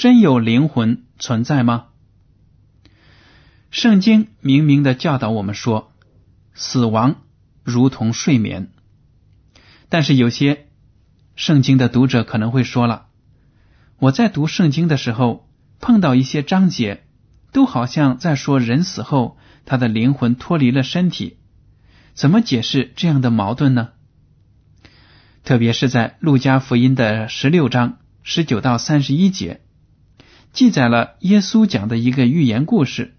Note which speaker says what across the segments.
Speaker 1: 真有灵魂存在吗？圣经明明的教导我们说，死亡如同睡眠。但是有些圣经的读者可能会说了，我在读圣经的时候碰到一些章节，都好像在说人死后他的灵魂脱离了身体，怎么解释这样的矛盾呢？特别是在路加福音的十六章十九到三十一节，记载了耶稣讲的一个寓言故事，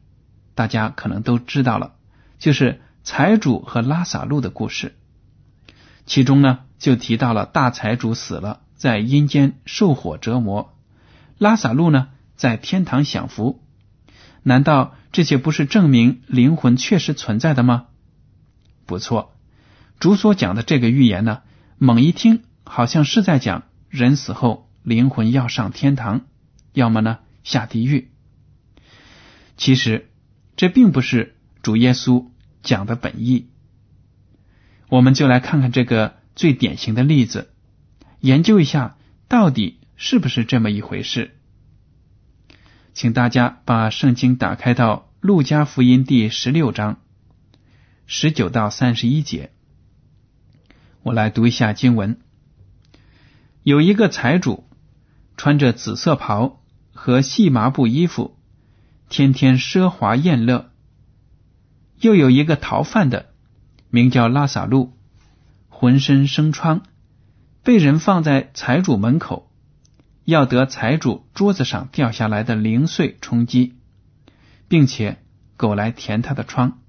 Speaker 1: 大家可能都知道了，就是财主和拉萨路的故事。其中呢，就提到了大财主死了，在阴间受火折磨；拉萨路呢，在天堂享福。难道这些不是证明灵魂确实存在的吗？不错，主所讲的这个寓言呢。猛一听，好像是在讲人死后灵魂要上天堂，要么呢下地狱。其实这并不是主耶稣讲的本意。我们就来看看这个最典型的例子，研究一下到底是不是这么一回事。请大家把圣经打开到路加福音第十六章十九到三十一节。我来读一下经文。有一个财主，穿着紫色袍和细麻布衣服，天天奢华宴乐；又有一个逃犯的，名叫拉萨路，浑身生疮，被人放在财主门口，要得财主桌子上掉下来的零碎充饥，并且狗来填他的疮。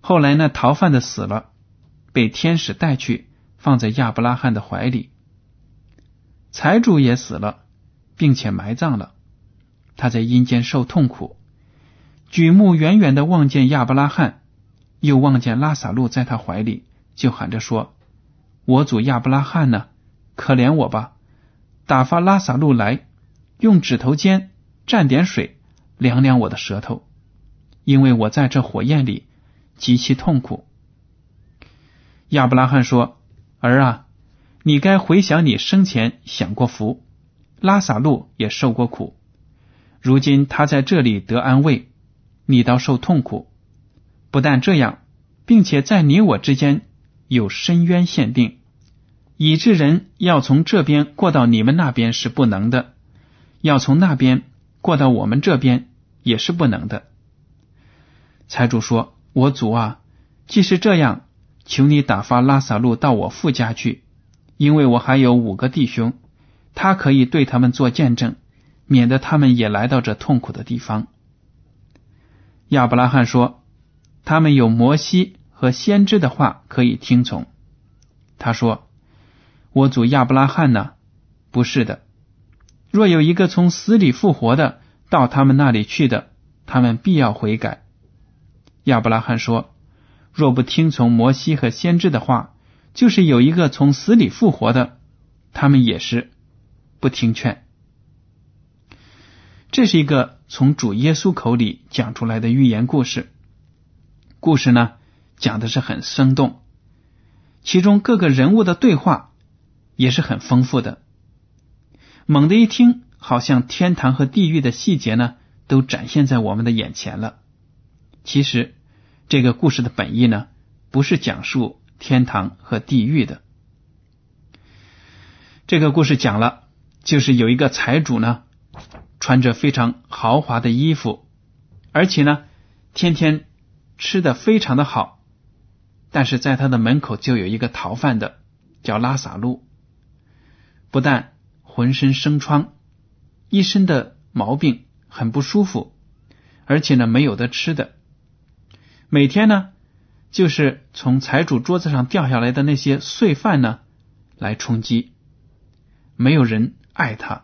Speaker 1: 后来那逃犯的死了。被天使带去，放在亚伯拉罕的怀里。财主也死了，并且埋葬了。他在阴间受痛苦，举目远远的望见亚伯拉罕，又望见拉萨路在他怀里，就喊着说：“我主亚伯拉罕呢？可怜我吧！打发拉萨路来，用指头尖蘸点水，凉凉我的舌头，因为我在这火焰里极其痛苦。”亚伯拉罕说：“儿啊，你该回想你生前享过福，拉萨路也受过苦，如今他在这里得安慰，你倒受痛苦。不但这样，并且在你我之间有深渊限定，以致人要从这边过到你们那边是不能的，要从那边过到我们这边也是不能的。”财主说：“我主啊，既是这样。”求你打发拉萨路到我父家去，因为我还有五个弟兄，他可以对他们做见证，免得他们也来到这痛苦的地方。亚伯拉罕说：“他们有摩西和先知的话可以听从。”他说：“我主亚伯拉罕呢？不是的。若有一个从死里复活的到他们那里去的，他们必要悔改。”亚伯拉罕说。若不听从摩西和先知的话，就是有一个从死里复活的，他们也是不听劝。这是一个从主耶稣口里讲出来的寓言故事。故事呢，讲的是很生动，其中各个人物的对话也是很丰富的。猛地一听，好像天堂和地狱的细节呢，都展现在我们的眼前了。其实，这个故事的本意呢，不是讲述天堂和地狱的。这个故事讲了，就是有一个财主呢，穿着非常豪华的衣服，而且呢，天天吃的非常的好，但是在他的门口就有一个逃犯的，叫拉萨路，不但浑身生疮，一身的毛病很不舒服，而且呢没有的吃的，每天呢就是从财主桌子上掉下来的那些碎饭呢来充饥。没有人爱他，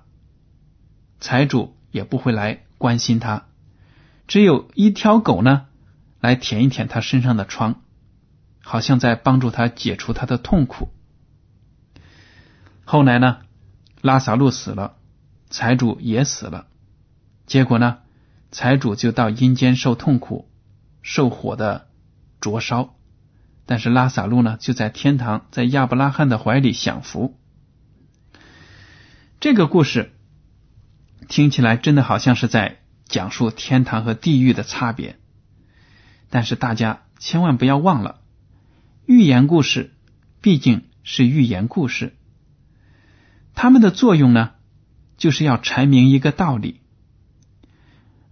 Speaker 1: 财主也不会来关心他，只有一条狗呢，来舔一舔他身上的疮，好像在帮助他解除他的痛苦。后来呢，拉萨路死了，财主也死了，结果呢，财主就到阴间受痛苦，受火的灼烧，但是拉萨路呢，就在天堂，在亚伯拉罕的怀里享福。这个故事听起来真的好像是在讲述天堂和地狱的差别，但是大家千万不要忘了，寓言故事毕竟是寓言故事，它们的作用呢，就是要阐明一个道理，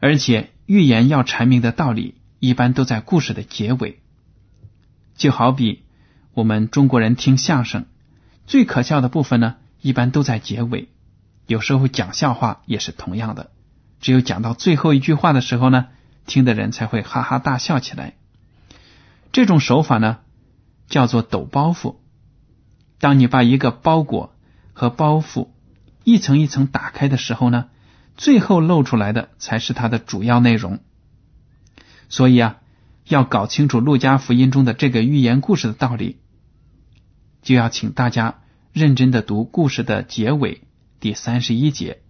Speaker 1: 而且寓言要阐明的道理一般都在故事的结尾，就好比我们中国人听相声，最可笑的部分呢，一般都在结尾。有时候讲笑话也是同样的，只有讲到最后一句话的时候呢，听的人才会哈哈大笑起来。这种手法呢，叫做抖包袱。当你把一个包裹和包袱一层一层打开的时候呢，最后露出来的才是它的主要内容。所以啊，要搞清楚《路加福音》中的这个寓言故事的道理，就要请大家认真的读故事的结尾。第三十一节，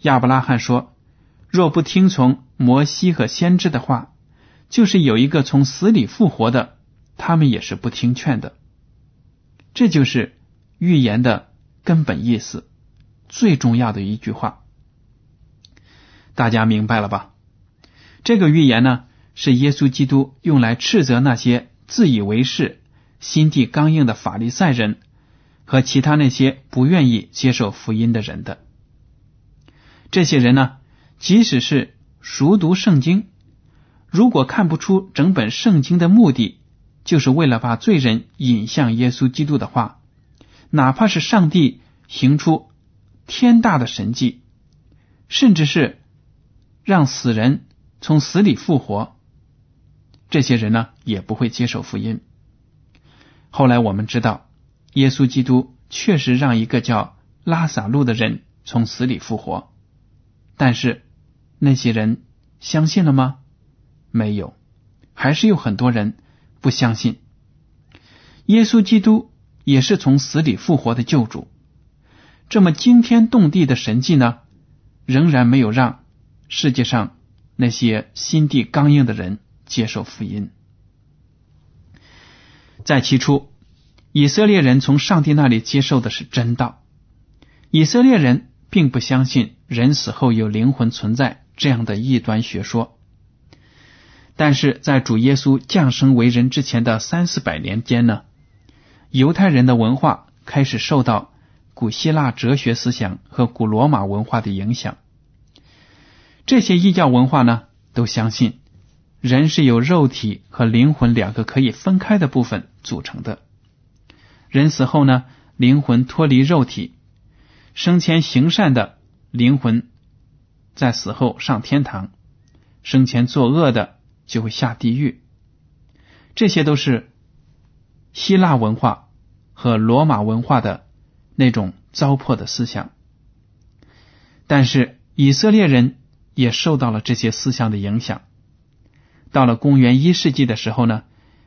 Speaker 1: 亚伯拉罕说：“若不听从摩西和先知的话，就是有一个从死里复活的，他们也是不听劝的。”这就是预言的根本意思，最重要的一句话。大家明白了吧？这个预言呢，是耶稣基督用来斥责那些自以为是、心地刚硬的法利赛人。和其他那些不愿意接受福音的人的这些人呢，即使是熟读圣经，如果看不出整本圣经的目的就是为了把罪人引向耶稣基督的话，哪怕是上帝行出天大的神迹，甚至是让死人从死里复活，这些人呢也不会接受福音。后来我们知道。耶稣基督确实让一个叫拉萨路的人从死里复活，但是那些人相信了吗？没有，还是有很多人不相信。耶稣基督也是从死里复活的救主，这么惊天动地的神迹呢，仍然没有让世界上那些心地刚硬的人接受福音。在起初。以色列人从上帝那里接受的是真道，以色列人并不相信人死后有灵魂存在这样的异端学说。但是在主耶稣降生为人之前的三四百年间呢，犹太人的文化开始受到古希腊哲学思想和古罗马文化的影响。这些异教文化呢，都相信人是由肉体和灵魂两个可以分开的部分组成的。人死后呢，灵魂脱离肉体，生前行善的灵魂在死后上天堂，生前作恶的就会下地狱。这些都是希腊文化和罗马文化的那种糟粕的思想。但是以色列人也受到了这些思想的影响。到了公元一世纪的时候呢，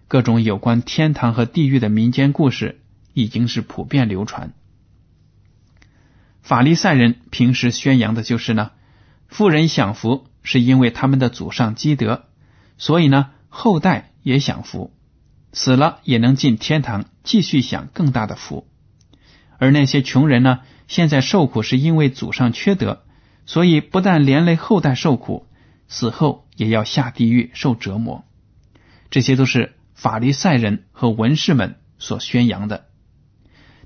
Speaker 1: 各种有关天堂和地狱的民间故事。已经是普遍流传。法利赛人平时宣扬的就是呢，富人享福是因为他们的祖上积德，所以呢后代也享福，死了也能进天堂，继续享更大的福。而那些穷人呢，现在受苦是因为祖上缺德，所以不但连累后代受苦，死后也要下地狱受折磨。这些都是法利赛人和文士们所宣扬的。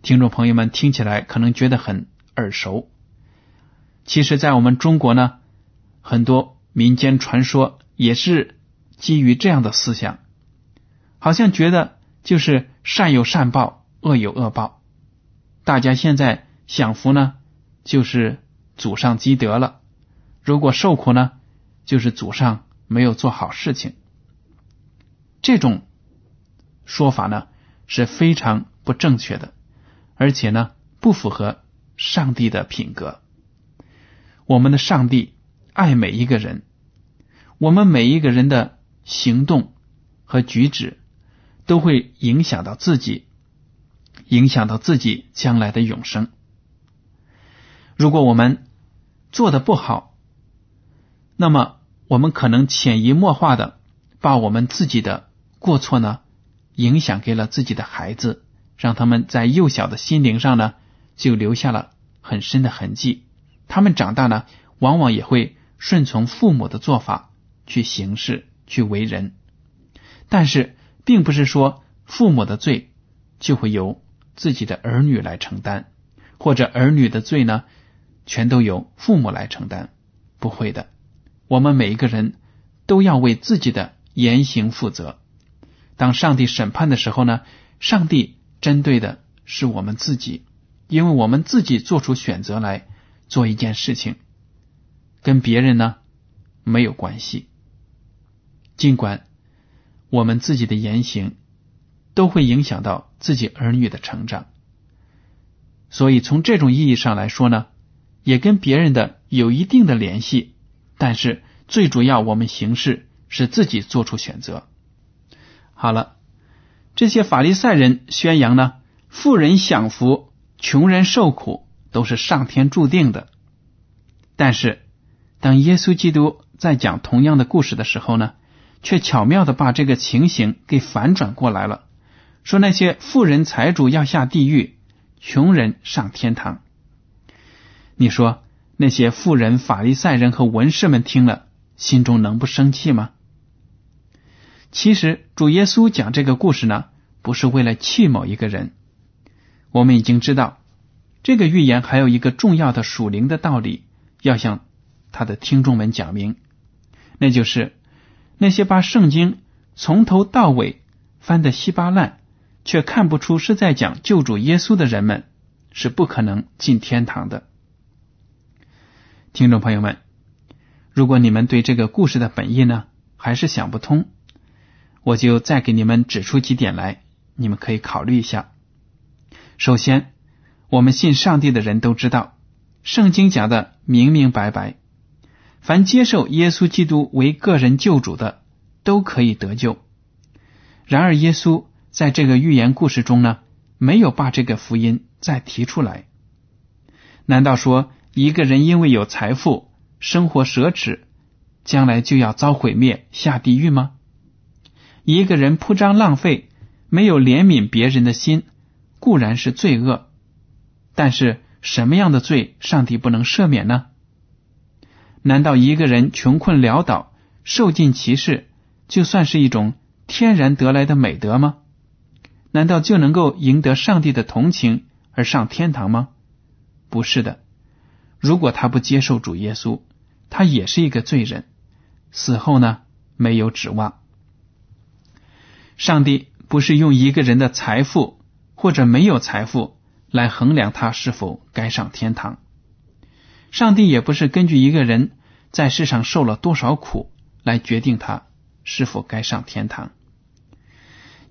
Speaker 1: 听众朋友们听起来可能觉得很耳熟。其实，在我们中国呢，很多民间传说也是基于这样的思想，好像觉得就是善有善报，恶有恶报。大家现在享福呢，就是祖上积德了；如果受苦呢，就是祖上没有做好事情。这种说法呢是非常不正确的，而且呢不符合上帝的品格。我们的上帝爱每一个人，我们每一个人的行动和举止都会影响到自己，影响到自己将来的永生。如果我们做的不好，那么我们可能潜移默化的把我们自己的过错呢影响给了自己的孩子，让他们在幼小的心灵上呢就留下了很深的痕迹。他们长大呢，往往也会顺从父母的做法去行事、去为人，但是并不是说父母的罪就会由自己的儿女来承担，或者儿女的罪呢全都由父母来承担，不会的。我们每一个人都要为自己的言行负责。当上帝审判的时候呢，上帝针对的是我们自己，因为我们自己做出选择来。做一件事情，跟别人呢没有关系。尽管我们自己的言行都会影响到自己儿女的成长，所以从这种意义上来说呢，也跟别人的有一定的联系。但是最主要，我们行事是自己做出选择。好了，这些法利赛人宣扬呢，富人享福，穷人受苦。都是上天注定的，但是当耶稣基督在讲同样的故事的时候呢，却巧妙的把这个情形给反转过来了，说那些富人财主要下地狱，穷人上天堂。你说那些富人法利赛人和文士们听了，心中能不生气吗？其实主耶稣讲这个故事呢，不是为了气某一个人，我们已经知道。这个预言还有一个重要的属灵的道理，要向他的听众们讲明，那就是那些把圣经从头到尾翻得稀巴烂，却看不出是在讲救主耶稣的人们，是不可能进天堂的。听众朋友们，如果你们对这个故事的本意呢还是想不通，我就再给你们指出几点来，你们可以考虑一下。首先。我们信上帝的人都知道，圣经讲的明明白白，凡接受耶稣基督为个人救主的，都可以得救。然而，耶稣在这个寓言故事中呢，没有把这个福音再提出来。难道说一个人因为有财富、生活奢侈，将来就要遭毁灭、下地狱吗？一个人铺张浪费、没有怜悯别人的心，固然是罪恶。但是什么样的罪，上帝不能赦免呢？难道一个人穷困潦倒、受尽歧视，就算是一种天然得来的美德吗？难道就能够赢得上帝的同情而上天堂吗？不是的。如果他不接受主耶稣，他也是一个罪人，死后呢没有指望。上帝不是用一个人的财富或者没有财富。来衡量他是否该上天堂。上帝也不是根据一个人在世上受了多少苦来决定他是否该上天堂。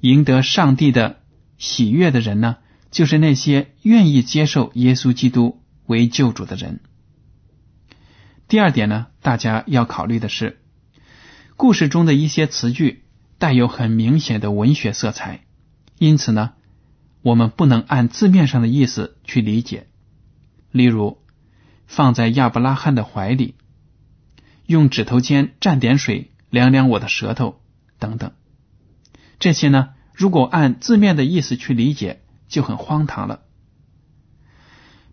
Speaker 1: 赢得上帝的喜悦的人呢，就是那些愿意接受耶稣基督为救主的人。第二点呢，大家要考虑的是，故事中的一些词句带有很明显的文学色彩，因此呢。我们不能按字面上的意思去理解。例如，放在亚伯拉罕的怀里，用指头尖蘸点水凉凉我的舌头等等。这些呢，如果按字面的意思去理解，就很荒唐了。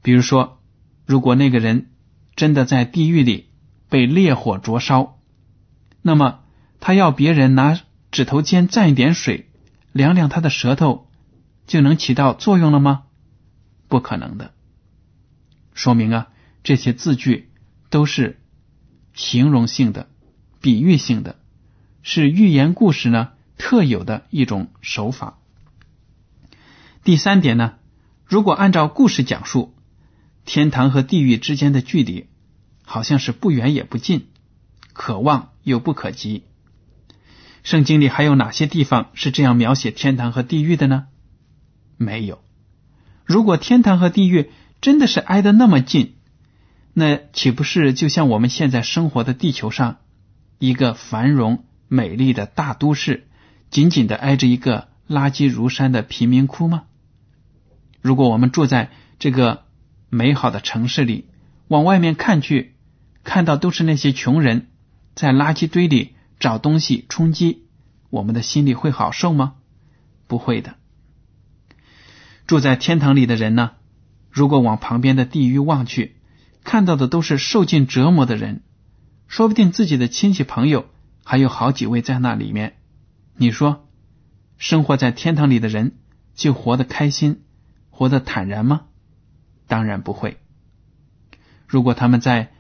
Speaker 1: 比如说，如果那个人真的在地狱里被烈火灼烧，那么他要别人拿指头尖蘸一点水量量他的舌头，就能起到作用了吗？不可能的。说明啊，这些字句都是形容性的、比喻性的，是寓言故事呢特有的一种手法。第三点呢，如果按照故事讲述，天堂和地狱之间的距离好像是不远也不近，可望又不可及。圣经里还有哪些地方是这样描写天堂和地狱的呢？没有。如果天堂和地狱真的是挨得那么近，那岂不是就像我们现在生活的地球上一个繁荣美丽的大都市，紧紧的挨着一个垃圾如山的贫民窟吗？如果我们住在这个美好的城市里，往外面看去，看到都是那些穷人在垃圾堆里找东西充饥，我们的心里会好受吗？不会的。住在天堂里的人呢？如果往旁边的地狱望去，看到的都是受尽折磨的人，说不定自己的亲戚朋友还有好几位在那里面。你说，生活在天堂里的人就活得开心、活得坦然吗？当然不会。如果他们在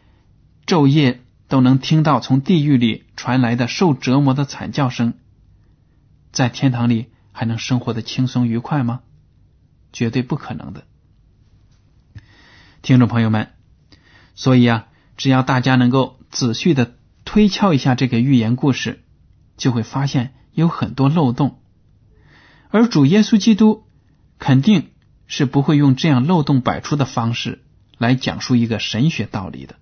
Speaker 1: 昼夜都能听到从地狱里传来的受折磨的惨叫声，在天堂里还能生活的轻松愉快吗？绝对不可能的。听众朋友们，所以啊，只要大家能够仔细的推敲一下这个寓言故事，就会发现有很多漏洞。而主耶稣基督肯定是不会用这样漏洞百出的方式来讲述一个神学道理的。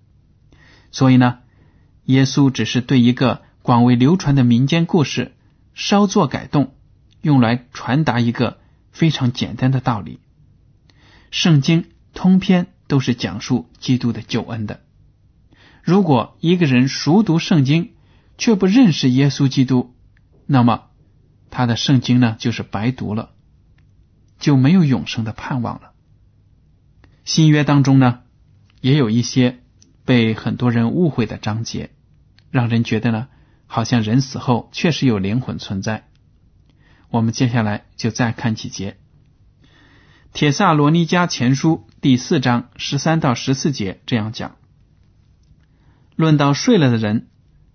Speaker 1: 所以呢，耶稣只是对一个广为流传的民间故事稍作改动，用来传达一个非常简单的道理。圣经通篇。都是讲述基督的救恩的。如果一个人熟读圣经，却不认识耶稣基督，那么他的圣经呢，就是白读了，就没有永生的盼望了。新约当中呢，也有一些被很多人误会的章节，让人觉得呢，好像人死后确实有灵魂存在。我们接下来就再看几节。铁萨罗尼迦前书第四章十三到十四节这样讲：论到睡了的人，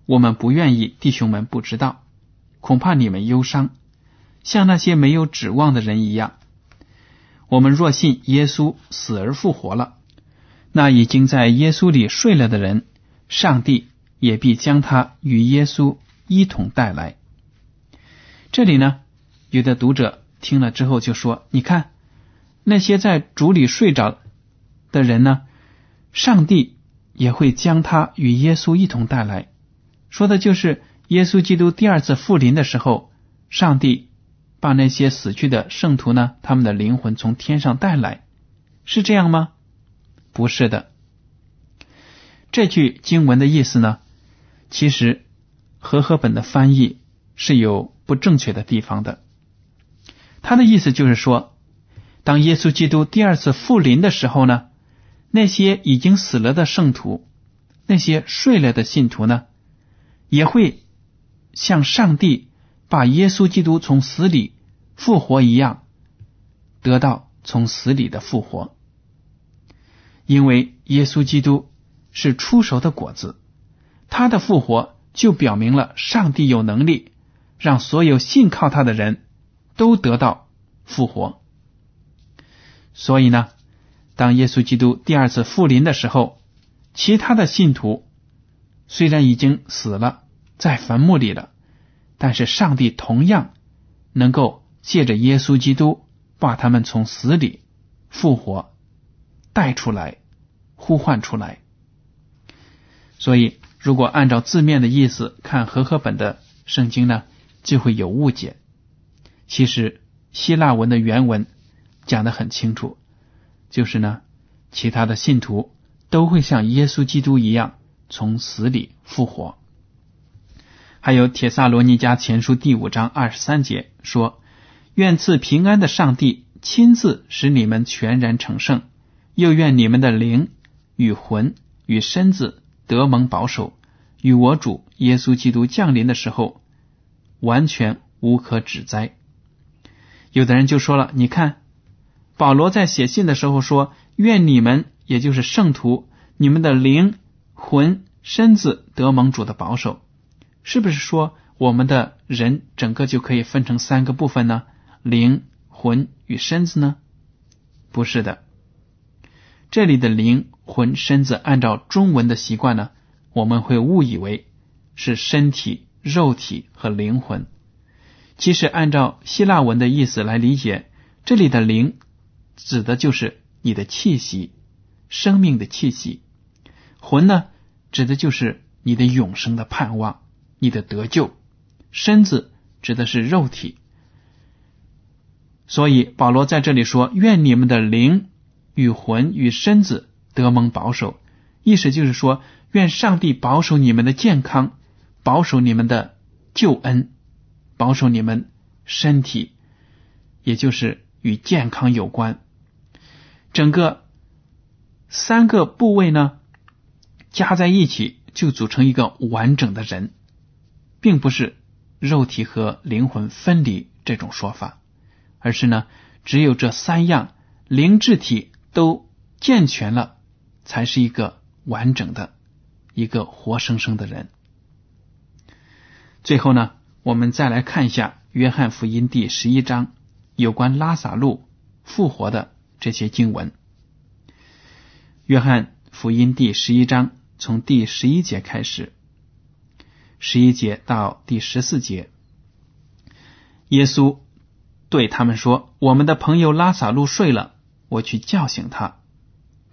Speaker 1: 我们不愿意弟兄们不知道，恐怕你们忧伤，像那些没有指望的人一样。我们若信耶稣死而复活了，那已经在耶稣里睡了的人，上帝也必将他与耶稣一同带来。这里呢，有的读者听了之后就说：“你看。”那些在主里睡着的人呢？上帝也会将他与耶稣一同带来，说的就是耶稣基督第二次复临的时候，上帝把那些死去的圣徒呢，他们的灵魂从天上带来，是这样吗？不是的。这句经文的意思呢，其实和合本的翻译是有不正确的地方的。他的意思就是说。当耶稣基督第二次复临的时候呢，那些已经死了的圣徒，那些睡了的信徒呢，也会像上帝把耶稣基督从死里复活一样，得到从死里的复活。因为耶稣基督是出熟的果子，他的复活就表明了上帝有能力让所有信靠他的人都得到复活。所以呢，当耶稣基督第二次复临的时候，其他的信徒虽然已经死了，在坟墓里了，但是上帝同样能够借着耶稣基督把他们从死里复活带出来，呼唤出来。所以，如果按照字面的意思看和合本的圣经呢，就会有误解。其实，希腊文的原文。讲的很清楚，就是呢，其他的信徒都会像耶稣基督一样从死里复活。还有《铁萨罗尼迦前书》第五章二十三节说：“愿赐平安的上帝亲自使你们全然成圣，又愿你们的灵与魂与身子得蒙保守，与我主耶稣基督降临的时候完全无可指摘。”有的人就说了：“你看，保罗在写信的时候说，愿你们也就是圣徒，你们的灵魂身子得蒙主的保守。”是不是说我们的人整个就可以分成三个部分呢？灵魂与身子呢？不是的，这里的灵魂身子，按照中文的习惯呢，我们会误以为是身体、肉体和灵魂。其实按照希腊文的意思来理解，这里的灵指的就是你的气息，生命的气息；魂呢，指的就是你的永生的盼望。你的得救，身子指的是肉体，所以保罗在这里说：“愿你们的灵与魂与身子得蒙保守。”意思就是说，愿上帝保守你们的健康，保守你们的救恩，保守你们身体，也就是与健康有关。整个三个部位呢，加在一起就组成一个完整的人。并不是肉体和灵魂分离这种说法，而是呢，只有这三样灵智体都健全了，才是一个完整的、一个活生生的人。最后呢，我们再来看一下约翰福音第十一章有关拉萨路复活的这些经文。约翰福音第十一章从第十一节开始。十一节到第十四节，耶稣对他们说：“我们的朋友拉萨路睡了，我去叫醒他。”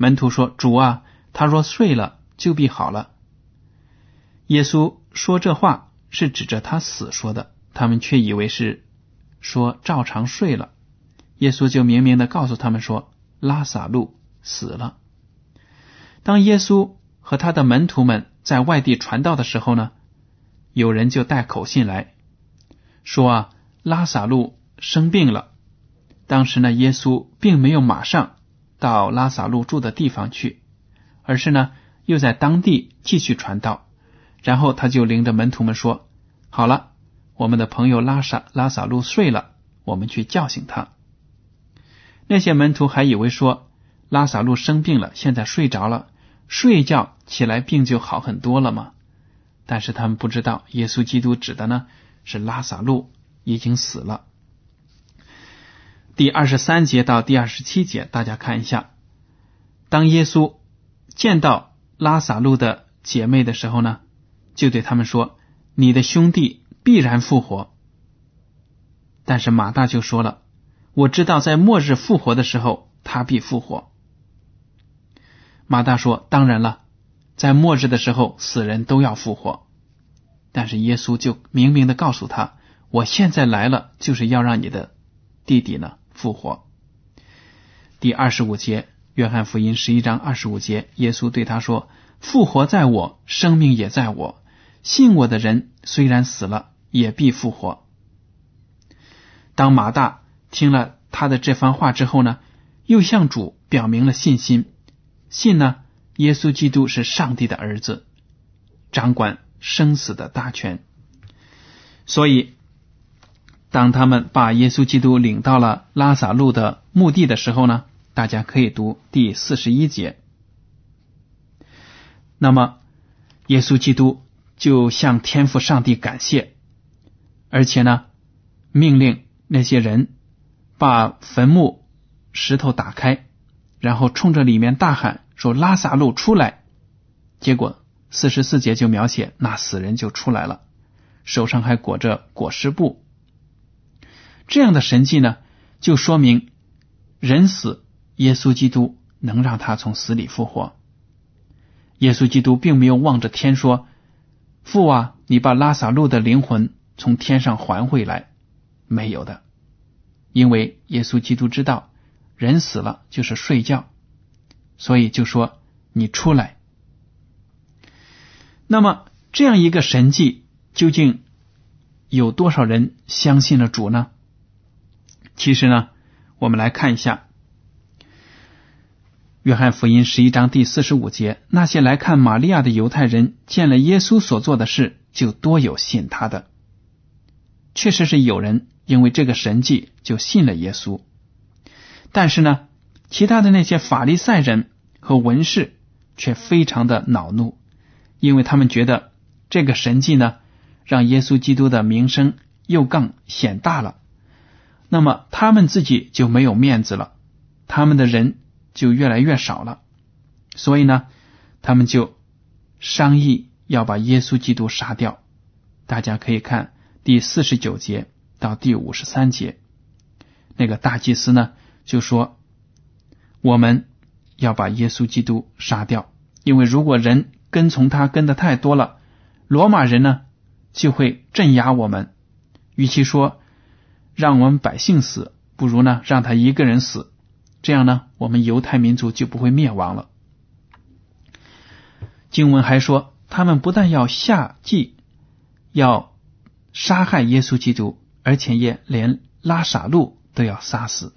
Speaker 1: 门徒说：“主啊，他若睡了，就必好了。”耶稣说这话是指着他死说的，他们却以为是说照常睡了。耶稣就明明的告诉他们说：“拉萨路死了。”当耶稣和他的门徒们在外地传道的时候呢？有人就带口信来说啊，拉萨路生病了。当时呢，耶稣并没有马上到拉萨路住的地方去，而是呢又在当地继续传道。然后他就领着门徒们说：“好了，我们的朋友拉萨拉萨路睡了，我们去叫醒他。”那些门徒还以为说拉萨路生病了，现在睡着了，睡觉起来病就好很多了吗？但是他们不知道，耶稣基督指的呢是拉萨路已经死了。第二十三节到第二十七节，大家看一下。当耶稣见到拉萨路的姐妹的时候呢，就对他们说：“你的兄弟必然复活。”但是马大就说了：“我知道在末日复活的时候，他必复活。”马大说：“当然了。”在末日的时候，死人都要复活，但是耶稣就明明的告诉他：“我现在来了，就是要让你的弟弟呢复活。”第二十五节，约翰福音十一章二十五节，耶稣对他说：“复活在我，生命也在我。信我的人虽然死了，也必复活。”当马大听了他的这番话之后呢，又向主表明了信心，信呢。耶稣基督是上帝的儿子，掌管生死的大权。所以，当他们把耶稣基督领到了拉萨路的墓地的时候呢，大家可以读第四十一节。那么，耶稣基督就向天父上帝感谢，而且呢，命令那些人把坟墓石头打开，然后冲着里面大喊。说拉萨路出来，结果四十四节就描写那死人就出来了，手上还裹着裹尸布。这样的神迹呢，就说明人死，耶稣基督能让他从死里复活。耶稣基督并没有望着天说：“父啊，你把拉萨路的灵魂从天上还回来。”没有的，因为耶稣基督知道人死了就是睡觉。所以就说你出来。那么这样一个神迹，究竟有多少人相信了主呢？其实呢，我们来看一下《约翰福音》十一章第四十五节：那些来看玛利亚的犹太人，见了耶稣所做的事，就多有信他的。确实是有人因为这个神迹就信了耶稣，但是呢，其他的那些法利赛人和文士却非常的恼怒，因为他们觉得这个神迹呢，让耶稣基督的名声又更显大了。那么他们自己就没有面子了，他们的人就越来越少了，所以呢，他们就商议要把耶稣基督杀掉。大家可以看第四十九节到第五十三节，那个大祭司呢就说：“我们要把耶稣基督杀掉，因为如果人跟从他跟的太多了，罗马人呢就会镇压我们。与其说。”让我们百姓死，不如呢让他一个人死，这样呢我们犹太民族就不会灭亡了。经文还说，他们不但要下祭，要杀害耶稣基督，而且也连拉萨路都要杀死，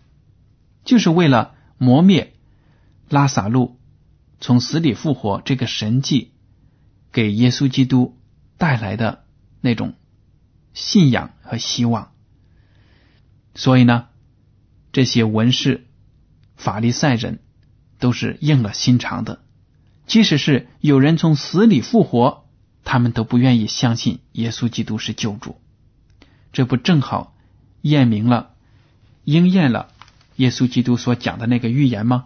Speaker 1: 就是为了磨灭拉萨路从死里复活这个神迹给耶稣基督带来的那种信仰和希望。所以呢，这些文士、法利赛人都是硬了心肠的。即使是有人从死里复活，他们都不愿意相信耶稣基督是救主。这不正好验明了、应验了耶稣基督所讲的那个预言吗？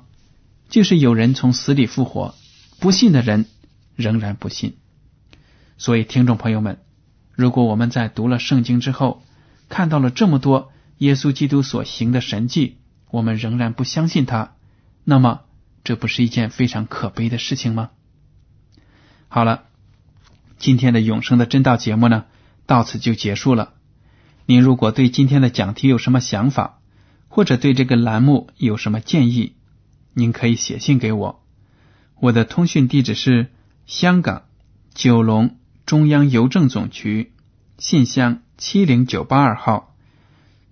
Speaker 1: 就是有人从死里复活，不信的人仍然不信。所以，听众朋友们，如果我们在读了圣经之后，看到了这么多，耶稣基督所行的神迹，我们仍然不相信他，那么这不是一件非常可悲的事情吗？好了，今天的永生的真道节目呢，到此就结束了。您如果对今天的讲题有什么想法，或者对这个栏目有什么建议，您可以写信给我。我的通讯地址是香港九龙中央邮政总局信箱七零九八二号。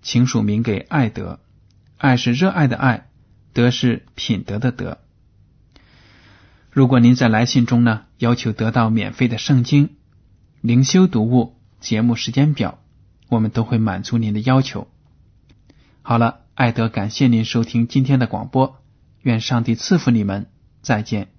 Speaker 1: 请署名给爱德，爱是热爱的爱，德是品德的德。如果您在来信中呢要求得到免费的圣经、灵修读物、节目时间表，我们都会满足您的要求。好了，爱德感谢您收听今天的广播，愿上帝赐福你们，再见。